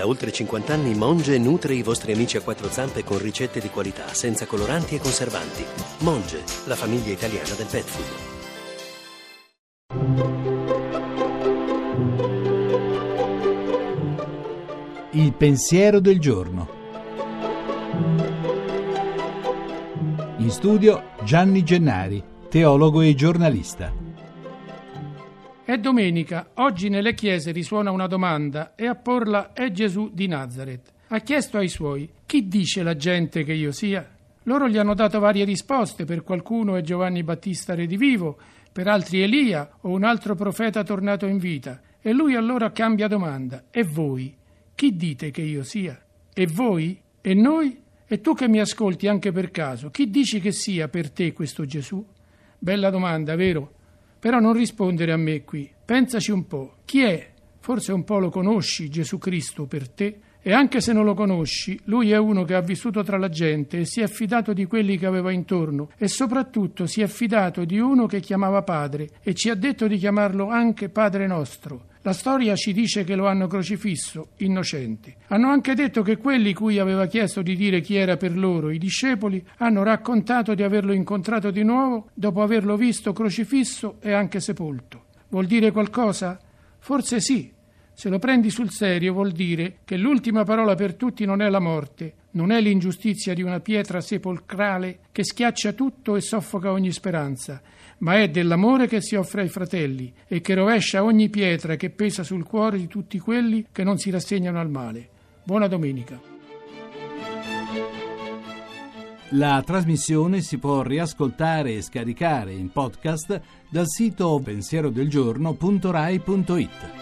Da oltre 50 anni Monge nutre i vostri amici a quattro zampe con ricette di qualità, senza coloranti e conservanti. Monge, la famiglia italiana del pet food. Il pensiero del giorno. In studio Gianni Gennari, teologo e giornalista. È domenica, oggi nelle chiese risuona una domanda e a porla è Gesù di Nazareth. Ha chiesto ai suoi, chi dice la gente che io sia? Loro gli hanno dato varie risposte, per qualcuno è Giovanni Battista redivivo, per altri Elia o un altro profeta tornato in vita. E lui allora cambia domanda, e voi? Chi dite che io sia? E voi? E noi? E tu che mi ascolti anche per caso, chi dici che sia per te questo Gesù? Bella domanda, vero? Però non rispondere a me qui. Pensaci un po'. Chi è? Forse un po' lo conosci, Gesù Cristo, per te? E anche se non lo conosci, lui è uno che ha vissuto tra la gente e si è fidato di quelli che aveva intorno e soprattutto si è fidato di uno che chiamava Padre e ci ha detto di chiamarlo anche Padre nostro. La storia ci dice che lo hanno crocifisso, innocente. Hanno anche detto che quelli cui aveva chiesto di dire chi era per loro, i discepoli, hanno raccontato di averlo incontrato di nuovo dopo averlo visto crocifisso e anche sepolto. Vuol dire qualcosa? Forse sì. Se lo prendi sul serio vuol dire che l'ultima parola per tutti non è la morte, non è l'ingiustizia di una pietra sepolcrale che schiaccia tutto e soffoca ogni speranza, ma è dell'amore che si offre ai fratelli e che rovescia ogni pietra che pesa sul cuore di tutti quelli che non si rassegnano al male. Buona domenica. La trasmissione si può riascoltare e scaricare in podcast dal sito pensierodelgiorno.rai.it.